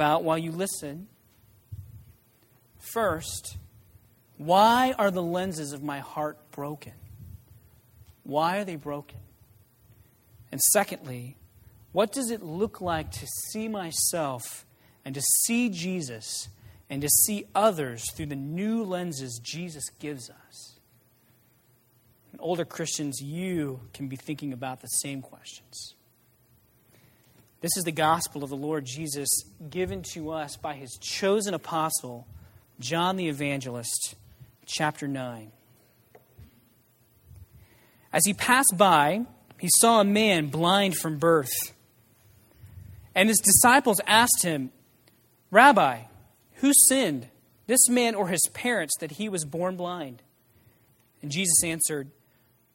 about while you listen. First, why are the lenses of my heart broken? Why are they broken? And secondly, what does it look like to see myself and to see Jesus and to see others through the new lenses Jesus gives us? And older Christians, you can be thinking about the same questions. This is the gospel of the Lord Jesus given to us by his chosen apostle, John the Evangelist, chapter 9. As he passed by, he saw a man blind from birth. And his disciples asked him, Rabbi, who sinned, this man or his parents, that he was born blind? And Jesus answered,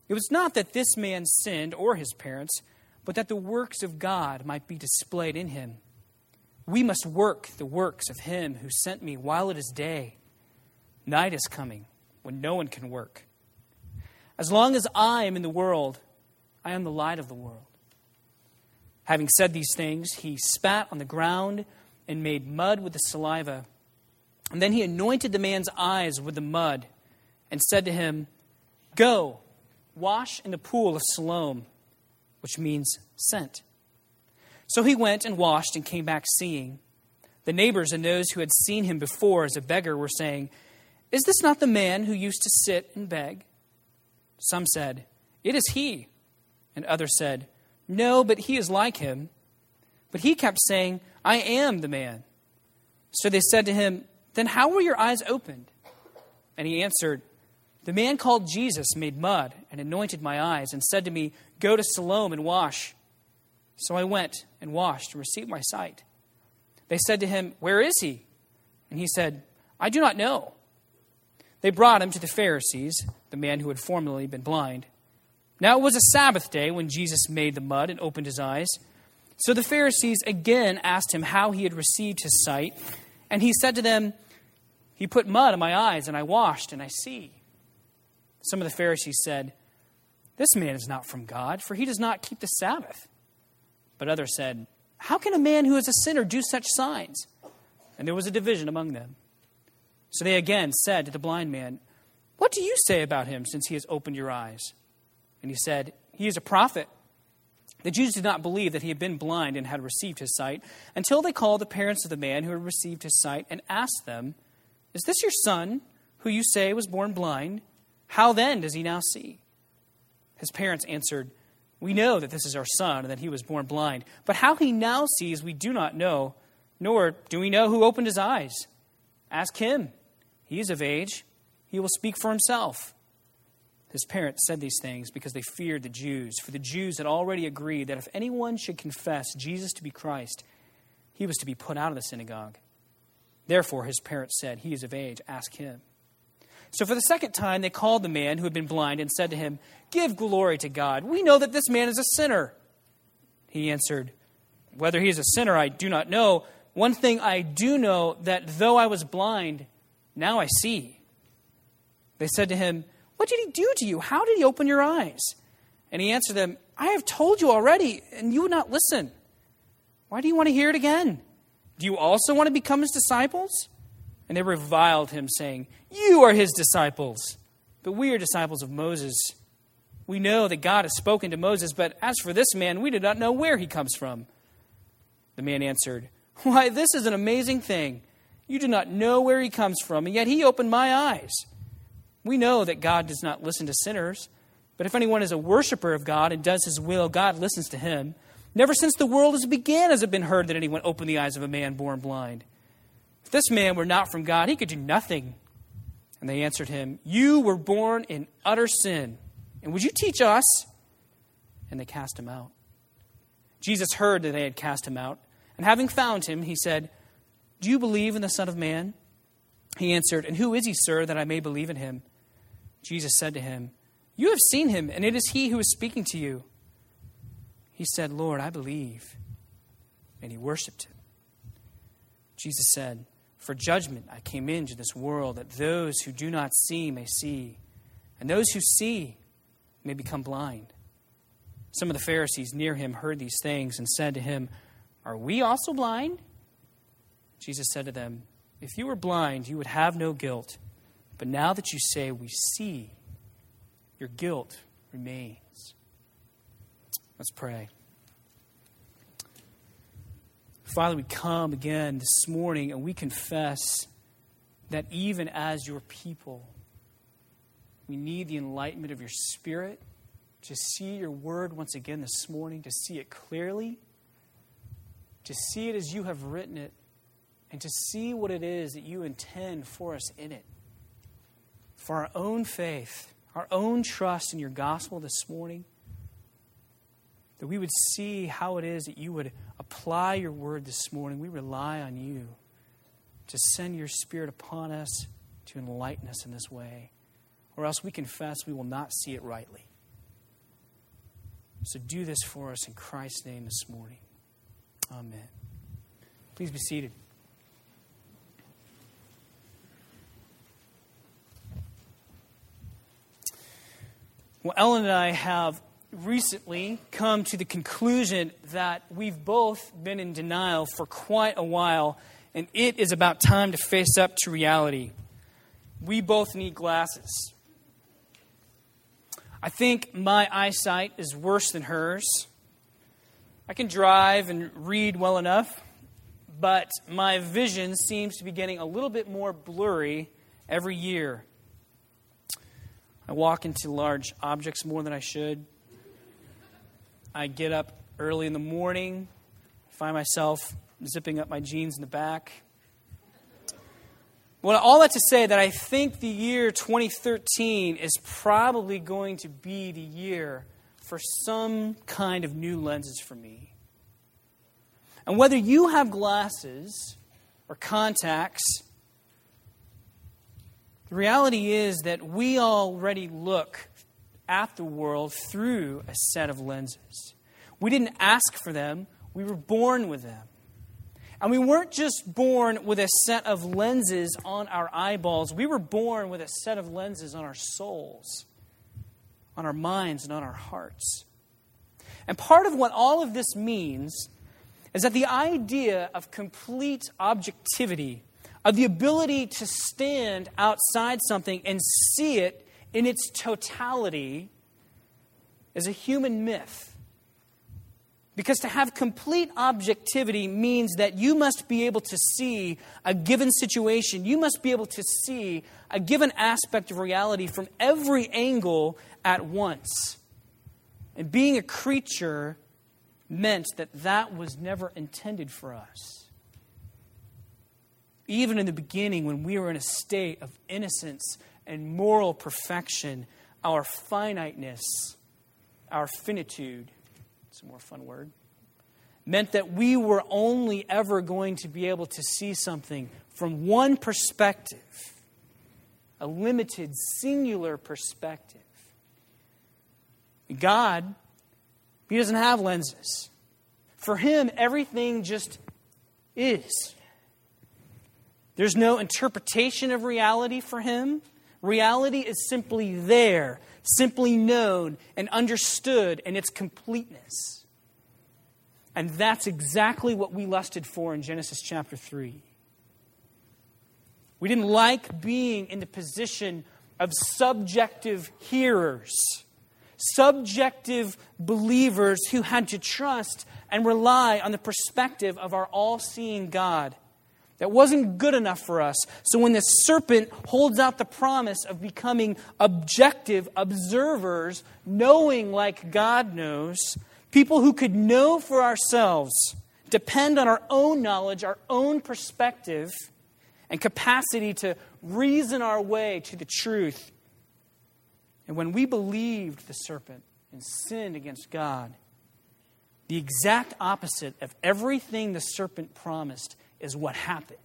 It was not that this man sinned or his parents, but that the works of God might be displayed in him. We must work the works of him who sent me while it is day. Night is coming when no one can work. As long as I am in the world, I am the light of the world. Having said these things, he spat on the ground and made mud with the saliva. And then he anointed the man's eyes with the mud and said to him, Go, wash in the pool of Siloam, which means sent. So he went and washed and came back seeing. The neighbors and those who had seen him before as a beggar were saying, Is this not the man who used to sit and beg? Some said, It is he. And others said, No, but he is like him. But he kept saying, I am the man. So they said to him, Then how were your eyes opened? And he answered, The man called Jesus made mud and anointed my eyes and said to me, Go to Siloam and wash. So I went and washed and received my sight. They said to him, Where is he? And he said, I do not know. They brought him to the Pharisees, the man who had formerly been blind. Now it was a Sabbath day when Jesus made the mud and opened his eyes. So the Pharisees again asked him how he had received his sight. And he said to them, He put mud on my eyes, and I washed, and I see. Some of the Pharisees said, This man is not from God, for he does not keep the Sabbath. But others said, How can a man who is a sinner do such signs? And there was a division among them. So they again said to the blind man, What do you say about him since he has opened your eyes? And he said, He is a prophet. The Jews did not believe that he had been blind and had received his sight until they called the parents of the man who had received his sight and asked them, Is this your son, who you say was born blind? How then does he now see? His parents answered, We know that this is our son and that he was born blind, but how he now sees we do not know, nor do we know who opened his eyes. Ask him. He is of age, he will speak for himself. His parents said these things because they feared the Jews, for the Jews had already agreed that if anyone should confess Jesus to be Christ, he was to be put out of the synagogue. Therefore, his parents said, He is of age, ask him. So, for the second time, they called the man who had been blind and said to him, Give glory to God. We know that this man is a sinner. He answered, Whether he is a sinner, I do not know. One thing I do know that though I was blind, now I see. They said to him, what did he do to you? How did he open your eyes? And he answered them, I have told you already, and you would not listen. Why do you want to hear it again? Do you also want to become his disciples? And they reviled him, saying, You are his disciples, but we are disciples of Moses. We know that God has spoken to Moses, but as for this man, we do not know where he comes from. The man answered, Why, this is an amazing thing. You do not know where he comes from, and yet he opened my eyes. We know that God does not listen to sinners, but if anyone is a worshiper of God and does his will, God listens to him. Never since the world has begun has it been heard that anyone opened the eyes of a man born blind. If this man were not from God, he could do nothing. And they answered him, You were born in utter sin, and would you teach us? And they cast him out. Jesus heard that they had cast him out, and having found him, he said, Do you believe in the Son of Man? He answered, And who is he, sir, that I may believe in him? Jesus said to him, You have seen him, and it is he who is speaking to you. He said, Lord, I believe. And he worshiped him. Jesus said, For judgment I came into this world, that those who do not see may see, and those who see may become blind. Some of the Pharisees near him heard these things and said to him, Are we also blind? Jesus said to them, If you were blind, you would have no guilt. But now that you say, We see, your guilt remains. Let's pray. Father, we come again this morning and we confess that even as your people, we need the enlightenment of your Spirit to see your word once again this morning, to see it clearly, to see it as you have written it, and to see what it is that you intend for us in it. For our own faith, our own trust in your gospel this morning, that we would see how it is that you would apply your word this morning. We rely on you to send your spirit upon us to enlighten us in this way, or else we confess we will not see it rightly. So do this for us in Christ's name this morning. Amen. Please be seated. Well, Ellen and I have recently come to the conclusion that we've both been in denial for quite a while, and it is about time to face up to reality. We both need glasses. I think my eyesight is worse than hers. I can drive and read well enough, but my vision seems to be getting a little bit more blurry every year. I walk into large objects more than I should. I get up early in the morning, find myself zipping up my jeans in the back. Well, all that to say that I think the year 2013 is probably going to be the year for some kind of new lenses for me. And whether you have glasses or contacts, the reality is that we already look at the world through a set of lenses. We didn't ask for them, we were born with them. And we weren't just born with a set of lenses on our eyeballs, we were born with a set of lenses on our souls, on our minds, and on our hearts. And part of what all of this means is that the idea of complete objectivity, of the ability to stand outside something and see it in its totality, is a human myth. Because to have complete objectivity means that you must be able to see a given situation, you must be able to see a given aspect of reality from every angle at once. And being a creature meant that that was never intended for us. Even in the beginning, when we were in a state of innocence and moral perfection, our finiteness, our finitude, it's a more fun word, meant that we were only ever going to be able to see something from one perspective, a limited, singular perspective. God, He doesn't have lenses. For Him, everything just is. There's no interpretation of reality for Him. Reality is simply there simply known and understood in its completeness. And that's exactly what we lusted for in Genesis chapter 3. We didn't like being in the position of subjective hearers, subjective believers who had to trust and rely on the perspective of our all seeing God that wasn't good enough for us. So when the serpent holds out the promise of becoming objective observers, knowing like God knows, people who could know for ourselves, depend on our own knowledge, our own perspective, and capacity to reason our way to the truth. And when we believed the serpent and sinned against God, the exact opposite of everything the serpent promised is what happened.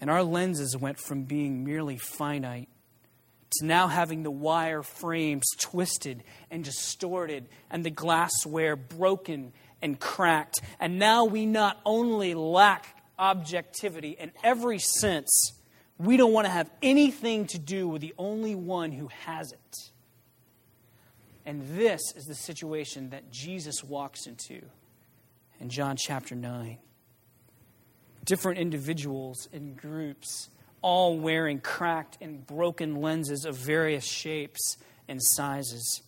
And our lenses went from being merely finite to now having the wire frames twisted and distorted and the glassware broken and cracked. And now we not only lack objectivity in every sense, we don't want to have anything to do with the only one who has it. And this is the situation that Jesus walks into in John chapter 9. Different individuals and groups, all wearing cracked and broken lenses of various shapes and sizes.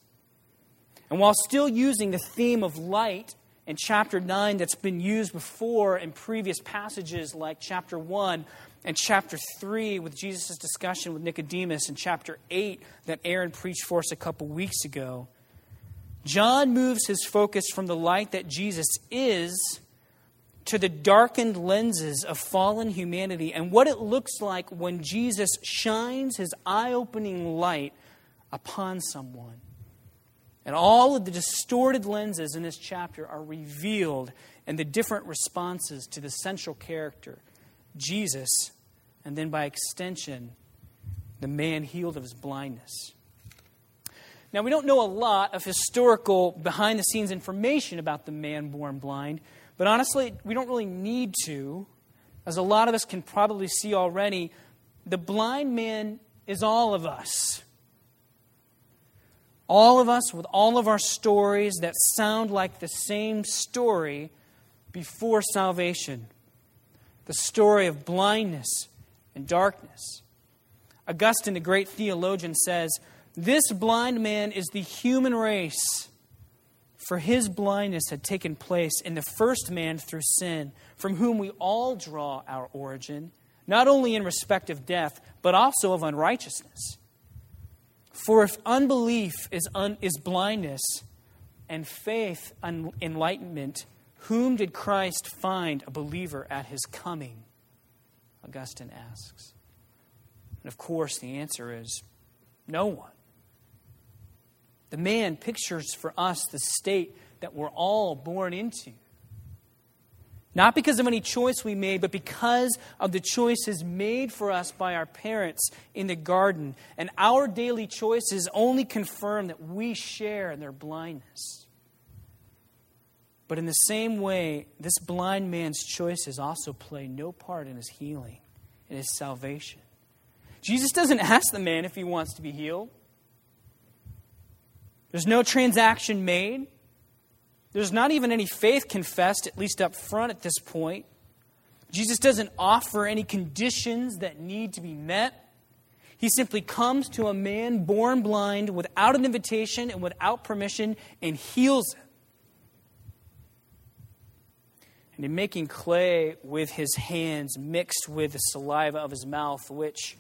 And while still using the theme of light in chapter 9 that's been used before in previous passages like chapter 1 and chapter 3 with Jesus' discussion with Nicodemus and chapter 8 that Aaron preached for us a couple weeks ago, John moves his focus from the light that Jesus is to the darkened lenses of fallen humanity and what it looks like when Jesus shines his eye opening light upon someone. And all of the distorted lenses in this chapter are revealed in the different responses to the central character, Jesus, and then by extension, the man healed of his blindness. Now, we don't know a lot of historical behind the scenes information about the man born blind, but honestly, we don't really need to. As a lot of us can probably see already, the blind man is all of us. All of us with all of our stories that sound like the same story before salvation the story of blindness and darkness. Augustine, the great theologian, says, This blind man is the human race, for his blindness had taken place in the first man through sin, from whom we all draw our origin, not only in respect of death, but also of unrighteousness. For if unbelief is, un, is blindness and faith un, enlightenment, whom did Christ find a believer at his coming? Augustine asks. And of course, the answer is no one. The man pictures for us the state that we're all born into. Not because of any choice we made, but because of the choices made for us by our parents in the garden. And our daily choices only confirm that we share in their blindness. But in the same way, this blind man's choices also play no part in his healing, in his salvation. Jesus doesn't ask the man if he wants to be healed. There's no transaction made. There's not even any faith confessed, at least up front at this point. Jesus doesn't offer any conditions that need to be met. He simply comes to a man born blind without an invitation and without permission and heals him. And in making clay with his hands mixed with the saliva of his mouth, which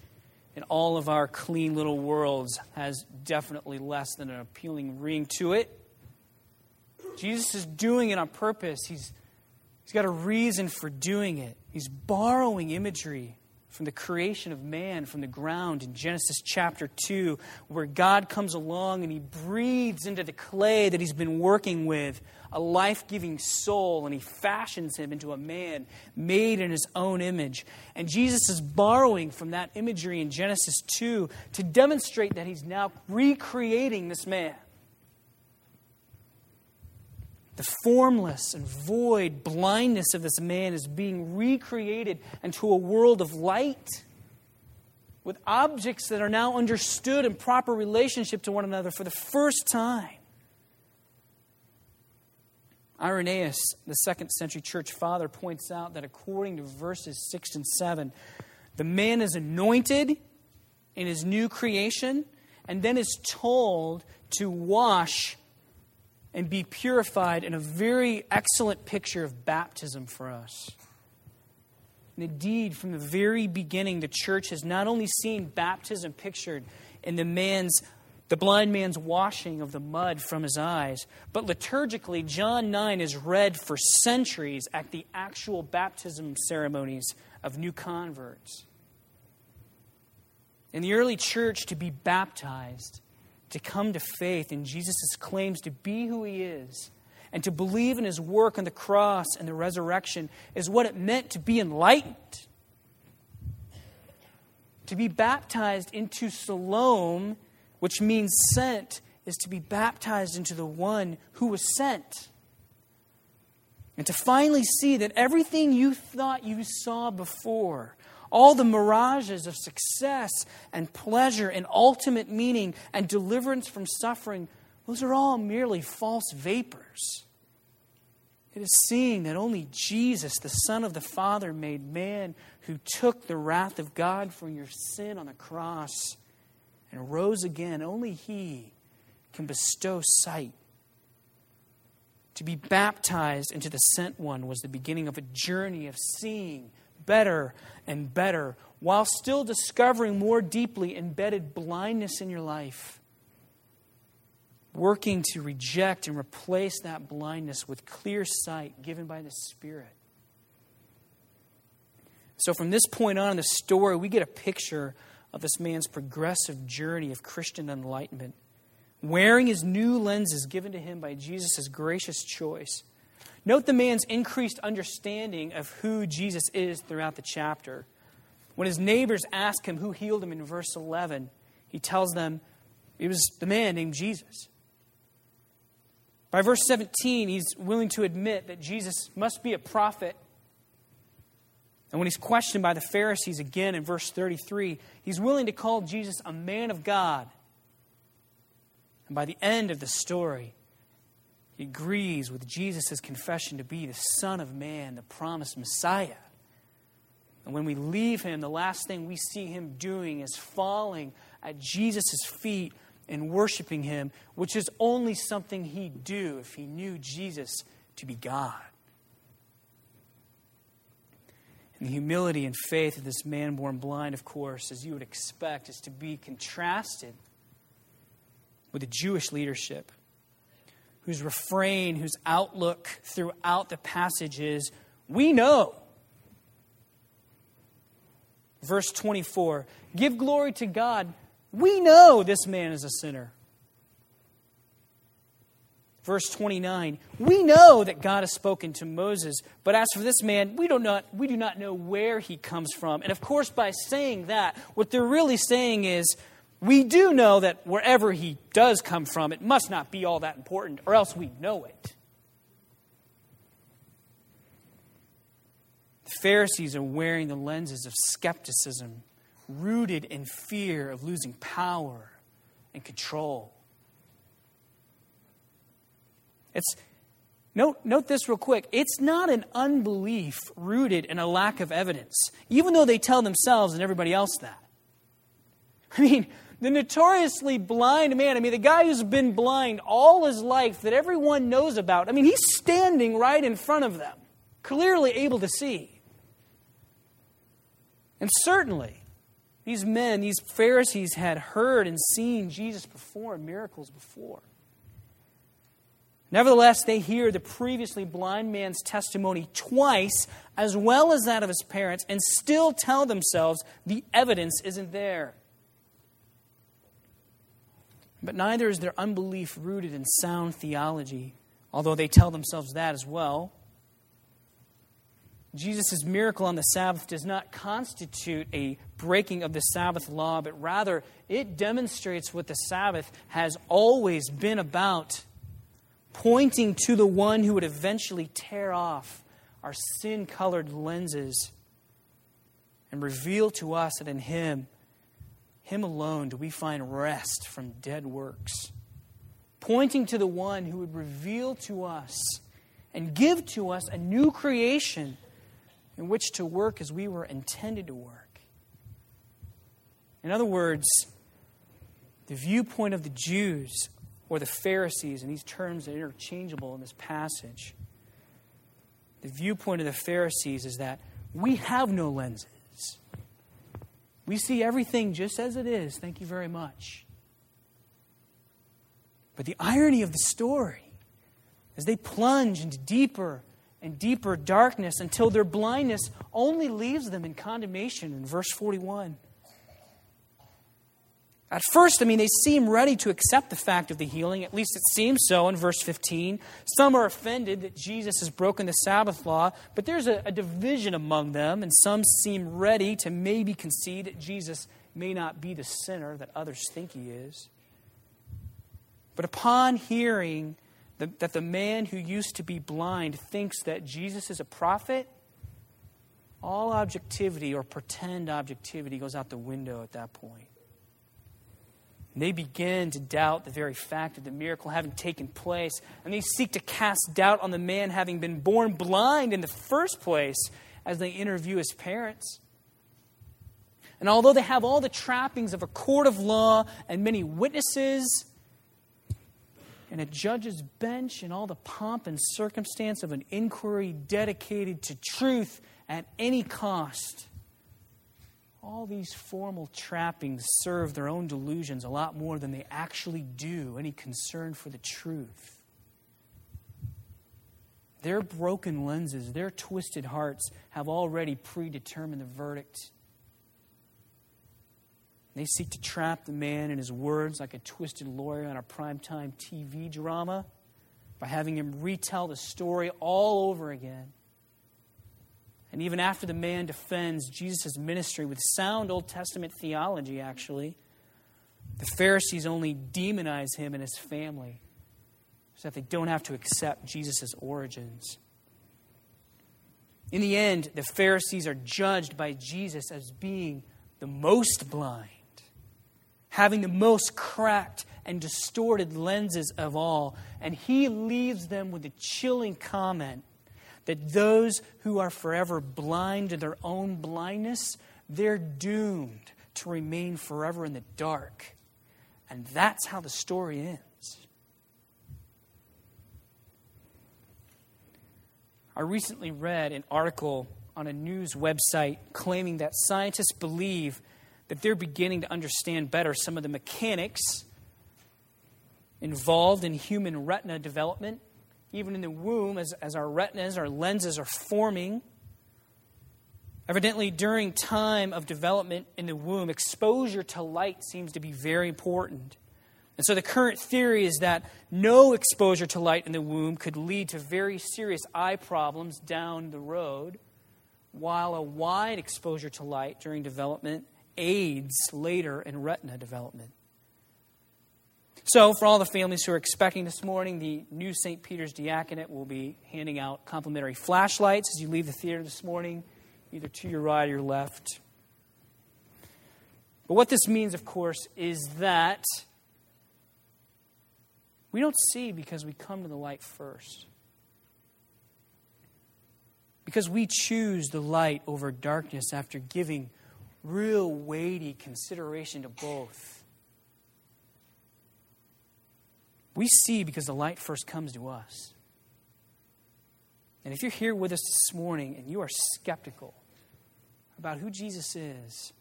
in all of our clean little worlds has definitely less than an appealing ring to it, Jesus is doing it on purpose. He's, he's got a reason for doing it. He's borrowing imagery from the creation of man from the ground in Genesis chapter 2, where God comes along and he breathes into the clay that he's been working with a life giving soul, and he fashions him into a man made in his own image. And Jesus is borrowing from that imagery in Genesis 2 to demonstrate that he's now recreating this man. The formless and void blindness of this man is being recreated into a world of light with objects that are now understood in proper relationship to one another for the first time. Irenaeus, the second century church father, points out that according to verses 6 and 7, the man is anointed in his new creation and then is told to wash and be purified in a very excellent picture of baptism for us. And indeed, from the very beginning, the church has not only seen baptism pictured in the man's the blind man's washing of the mud from his eyes. But liturgically, John 9 is read for centuries at the actual baptism ceremonies of new converts. In the early church, to be baptized to come to faith in Jesus' claims to be who he is and to believe in his work on the cross and the resurrection is what it meant to be enlightened. To be baptized into Siloam, which means sent, is to be baptized into the one who was sent. And to finally see that everything you thought you saw before, all the mirages of success and pleasure and ultimate meaning and deliverance from suffering, those are all merely false vapors. It is seeing that only Jesus, the Son of the Father, made man, who took the wrath of God for your sin on the cross and rose again, only He can bestow sight. To be baptized into the sent one was the beginning of a journey of seeing better and better while still discovering more deeply embedded blindness in your life working to reject and replace that blindness with clear sight given by the Spirit. So, from this point on in the story, we get a picture of this man's progressive journey of Christian enlightenment, wearing his new lenses given to him by Jesus' gracious choice. Note the man's increased understanding of who Jesus is throughout the chapter. When his neighbors ask him who healed him in verse 11, he tells them it was the man named Jesus. By verse 17, he's willing to admit that Jesus must be a prophet. And when he's questioned by the Pharisees again in verse 33, he's willing to call Jesus a man of God. And by the end of the story, he agrees with Jesus' confession to be the Son of Man, the promised Messiah. And when we leave him, the last thing we see him doing is falling at Jesus' feet and worshiping him, which is only something he'd do if he knew Jesus to be God. And the humility and faith of this man born blind, of course, as you would expect, is to be contrasted with the Jewish leadership, whose refrain, whose outlook throughout the passage is we know. Verse 24 Give glory to God we know this man is a sinner. Verse 29 We know that God has spoken to Moses, but as for this man, we, do not, we do not know where he comes from. And of course, by saying that, what they're really saying is we do know that wherever he does come from, it must not be all that important, or else we know it. The Pharisees are wearing the lenses of skepticism rooted in fear of losing power and control. It's note, note this real quick. It's not an unbelief rooted in a lack of evidence, even though they tell themselves and everybody else that. I mean, the notoriously blind man, I mean, the guy who's been blind all his life that everyone knows about, I mean, he's standing right in front of them, clearly able to see. And certainly, these men, these Pharisees, had heard and seen Jesus perform miracles before. Nevertheless, they hear the previously blind man's testimony twice, as well as that of his parents, and still tell themselves the evidence isn't there. But neither is their unbelief rooted in sound theology, although they tell themselves that as well. Jesus' miracle on the Sabbath does not constitute a breaking of the Sabbath law, but rather it demonstrates what the Sabbath has always been about, pointing to the one who would eventually tear off our sin colored lenses and reveal to us that in Him, Him alone, do we find rest from dead works. Pointing to the one who would reveal to us and give to us a new creation in which to work as we were intended to work. In other words, the viewpoint of the Jews or the Pharisees, and these terms are interchangeable in this passage. The viewpoint of the Pharisees is that we have no lenses. We see everything just as it is. Thank you very much. But the irony of the story is they plunge into deeper and deeper darkness until their blindness only leaves them in condemnation in verse 41. At first, I mean, they seem ready to accept the fact of the healing. At least it seems so in verse 15. Some are offended that Jesus has broken the Sabbath law, but there's a, a, division among them, and some seem ready to maybe concede that Jesus may not be the sinner that others think he is. But upon hearing the, that the man who used to be blind thinks that Jesus is a prophet, all objectivity or pretend objectivity goes out the window at that point. They begin to doubt the very fact of the miracle having taken place. And they seek to cast doubt on the man having been born blind in the first place as they interview his parents. And although they have all the trappings of a court of law and many witnesses and a judge's bench and all the pomp and circumstance of an inquiry dedicated to truth at any cost, all these formal trappings serve their own delusions a lot more than they actually do any concern for the truth. Their broken lenses, their twisted hearts have already predetermined the verdict. They seek to trap the man in his words like a twisted lawyer on a primetime TV drama by having him retell the story all over again. And even after the man defends Jesus' ministry with sound Old Testament theology, actually, the Pharisees only demonize him and his family so that they don't have to accept Jesus' origins. In the end, the Pharisees are judged by Jesus as being the most blind, having the most cracked and distorted lenses of all. And he leaves them with a chilling comment that those who are forever blind to their own blindness, they're doomed to remain forever in the dark. And that's how the story ends. I recently read an article on a news website claiming that scientists believe that they're beginning to understand better some of the mechanics involved in human retina development even in the womb, as, as our retinas, our lenses are forming. Evidently, during time of development in the womb, exposure to light seems to be very important. And so the current theory is that no exposure to light in the womb could lead to very serious eye problems down the road, while a wide exposure to light during development aids later in retina development. So, for all the families who are expecting this morning, the new St. Peter's Diaconate will be handing out complimentary flashlights as you leave the theater this morning, either to your right or your left. But what this means, of course, is that we don't see because we come to the light first. Because we choose the light over darkness after giving real weighty consideration to both. We see because the light first comes to us. And if you're here with us this morning and you are skeptical about who Jesus is,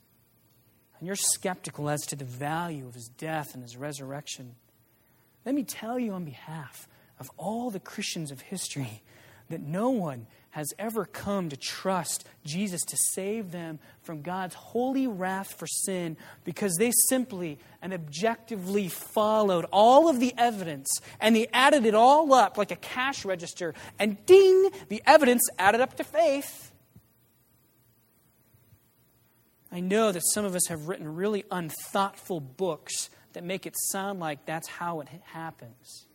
and you're skeptical as to the value of his death and his resurrection, let me tell you on behalf of all the Christians of history that no one has ever come to trust Jesus to save them from God's holy wrath for sin because they simply and objectively followed all of the evidence and they added it all up like a cash register, and ding, the evidence added up to faith. I know that some of us have written really unthoughtful books that make it sound like that's how it happens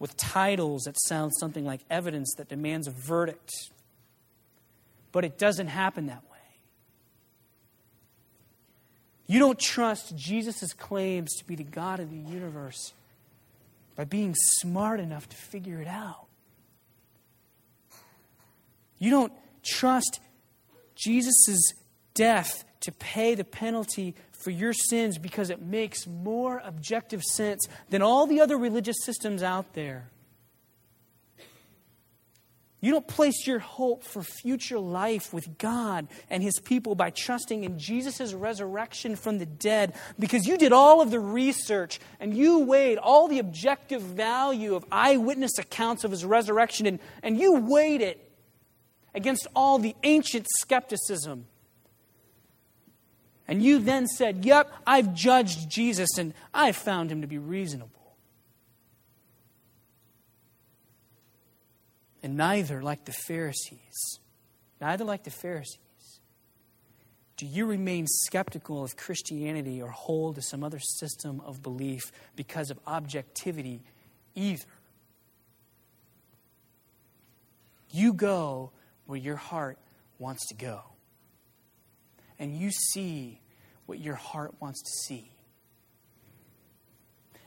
with titles that sound something like evidence that demands a verdict. But it doesn't happen that way. You don't trust Jesus' claims to be the God of the universe by being smart enough to figure it out. You don't trust Jesus' death to pay the penalty for your sins because it makes more objective sense than all the other religious systems out there. You don't place your hope for future life with God and His people by trusting in Jesus' resurrection from the dead because you did all of the research and you weighed all the objective value of eyewitness accounts of His resurrection and, and you weighed it against all the ancient skepticism and you then said, Yep, I've judged Jesus and I found him to be reasonable. And neither, like the Pharisees, neither like the Pharisees, do you remain skeptical of Christianity or hold to some other system of belief because of objectivity either. You go where your heart wants to go and you see what your heart wants to see.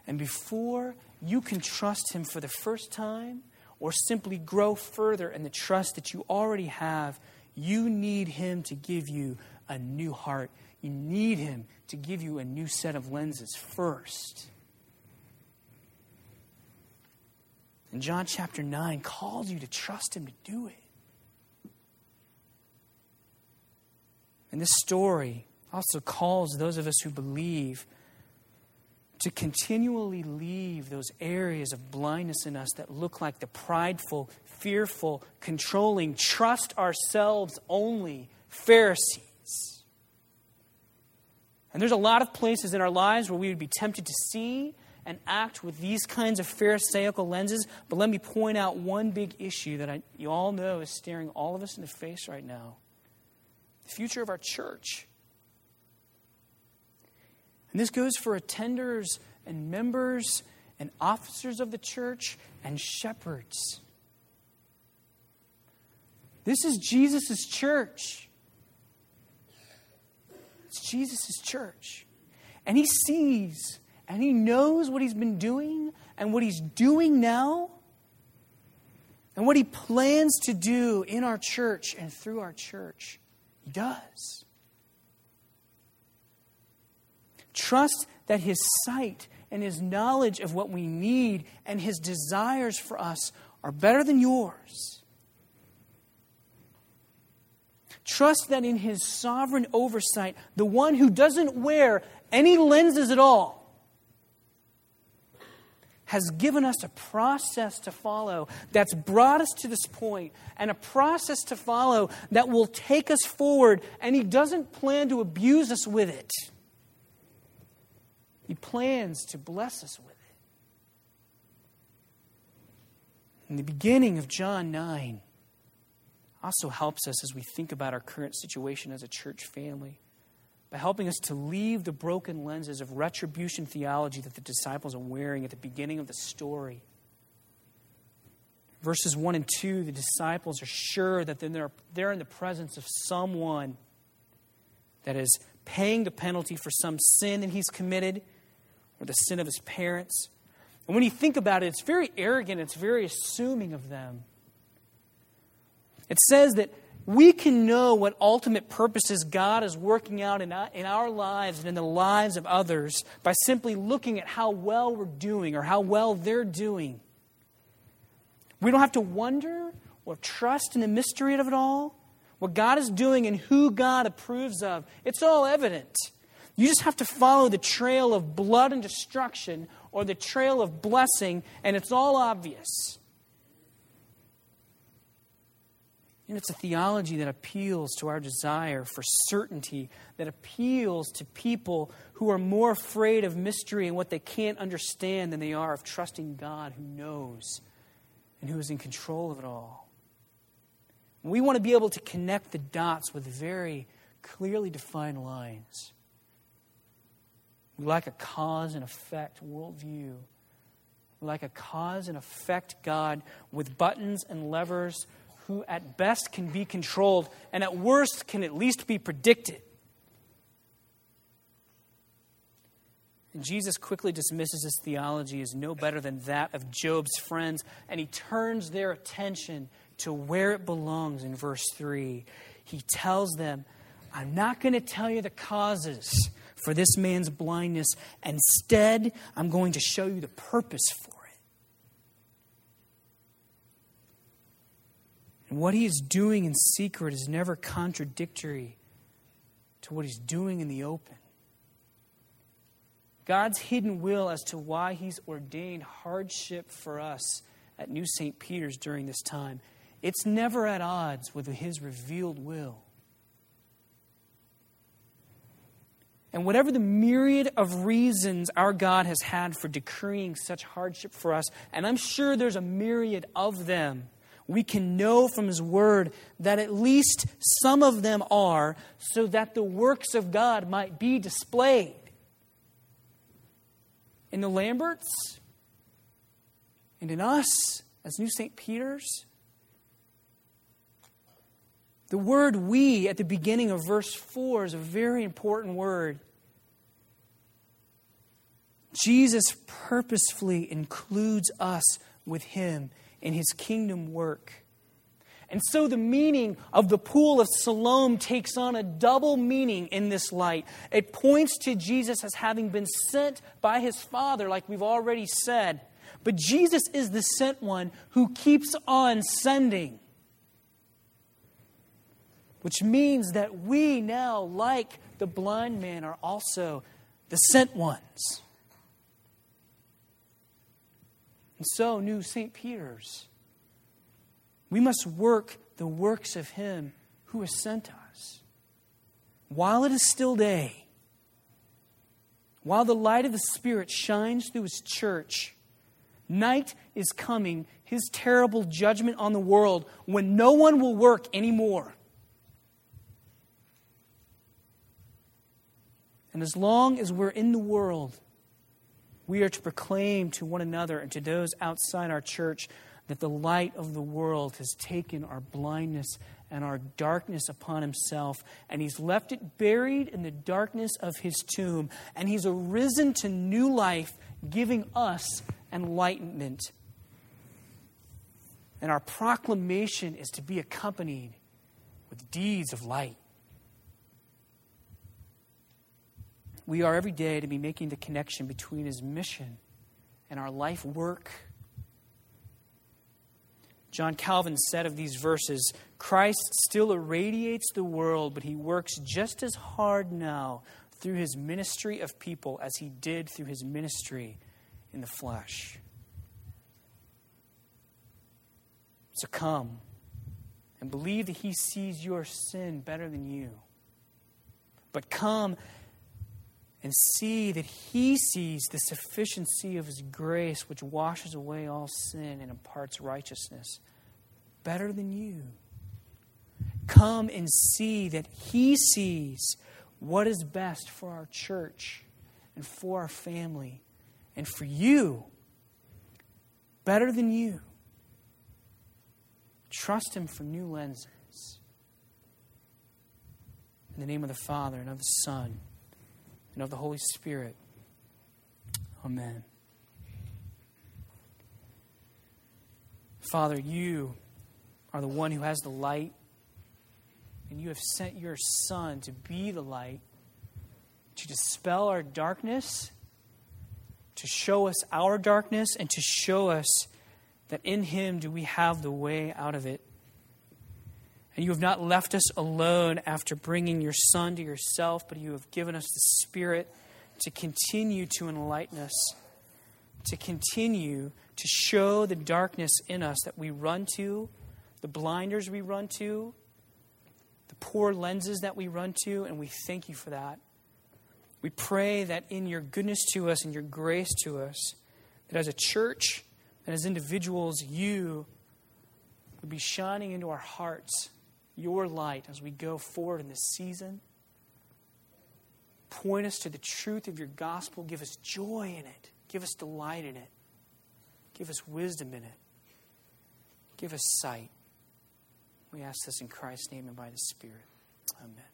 And before you can trust Him for the first time or simply grow further in the trust that you already have, you need Him to give you a new heart. You need Him to give you a new set of lenses first. And John chapter 9 calls you to trust Him to do it. And this story also calls those of us who believe to continually leave those areas of blindness in us that look like the prideful, fearful, controlling, trust ourselves only Pharisees. And there's a lot of places in our lives where we would be tempted to see and act with these kinds of Pharisaical lenses. But let me point out one big issue that I, you all know is staring all of us in the face right now the future of our church. And this goes for attenders and members and officers of the church and shepherds. This is Jesus' church. It's Jesus' church. And he sees and he knows what he's been doing and what he's doing now and what he plans to do in our church and through our church. He does. Trust that His sight and His knowledge of what we need and His desires for us are better than yours. Trust that in His sovereign oversight, the one who doesn't wear any lenses at all has given us a process to follow that's brought us to this point and a process to follow that will take us forward, and He doesn't plan to abuse us with it. He plans to bless us with it. In the beginning of John 9 also helps us as we think about our current situation as a church family by helping us to leave the broken lenses of retribution theology that the disciples are wearing at the beginning of the story. Verses 1 and 2, the disciples are sure that they're, they're in the presence of someone that is paying the penalty for some sin that he's committed or the sin of his parents. And when you think about it, it's very arrogant, it's very assuming of them. It says that we can know what ultimate purposes God is working out in our, in our lives and in the lives of others by simply looking at how well we're doing or how well they're doing. We don't have to wonder or trust in the mystery of it all. What God is doing and who God approves of, it's all evident. You just have to follow the trail of blood and destruction or the trail of blessing, and it's all obvious. And it's a theology that appeals to our desire for certainty, that appeals to people who are more afraid of mystery and what they can't understand than they are of trusting God who knows and who is in control of it all. We want to be able to connect the dots with very clearly defined lines. We like a cause and effect worldview. We like a cause and effect God with buttons and levers who at best can be controlled and at worst can at least be predicted. And Jesus quickly dismisses his theology as no better than that of Job's friends, and he turns their attention to where it belongs in verse 3. He tells them, I'm not going to tell you the causes for this man's blindness. Instead, I'm going to show you the purpose for it. And what he is doing in secret is never contradictory to what he's doing in the open. God's hidden will as to why he's ordained hardship for us at New St. Peter's during this time, it's never at odds with his revealed will. And whatever the myriad of reasons our God has had for decreeing such hardship for us, and I'm sure there's a myriad of them, we can know from His Word that at least some of them are so that the works of God might be displayed. In the Lamberts and in us as New St. Peter's, the word we at the beginning of verse 4 is a very important word. Jesus purposefully includes us with him in his kingdom work. And so the meaning of the pool of Siloam takes on a double meaning in this light. It points to Jesus as having been sent by his Father, like we've already said. But Jesus is the sent one who keeps on sending. Which means that we now, like the blind man, are also the sent ones. And so, new St. Peter's we must work the works of Him who has sent us. While it is still day, while the light of the Spirit shines through His church, night is coming, His terrible judgment on the world, when no one will work anymore. And as long as we're in the world, we are to proclaim to one another and to those outside our church that the light of the world has taken our blindness and our darkness upon himself, and he's left it buried in the darkness of his tomb, and he's arisen to new life, giving us enlightenment. And our proclamation is to be accompanied with deeds of light. We are every day to be making the connection between his mission and our life work John Calvin said of these verses Christ still irradiates the world, but he works just as hard now through his ministry of people as he did through his ministry in the flesh. So come and believe that he sees your sin better than you. But come and see that He sees the sufficiency of His grace, which washes away all sin and imparts righteousness, better than you. Come and see that He sees what is best for our church and for our family and for you, better than you. Trust Him for new lenses. In the name of the Father and of the Son and of the Holy Spirit. Amen. Father, you are the one who has the light, and you have sent your Son to be the light, to dispel our darkness, to show us our darkness, and to show us that in Him do we have the way out of it. And you have not left us alone after bringing your Son to yourself, but you have given us the Spirit to continue to enlighten us, to continue to show the darkness in us that we run to, the blinders we run to, the poor lenses that we run to, and we thank you for that. We pray that in your goodness to us and your grace to us, that as a church and as individuals, you would be shining into our hearts your light as we go forward in this season. Point us to the truth of your gospel. Give us joy in it. Give us delight in it. Give us wisdom in it. Give us sight. We ask this in Christ's name and by the Spirit. Amen.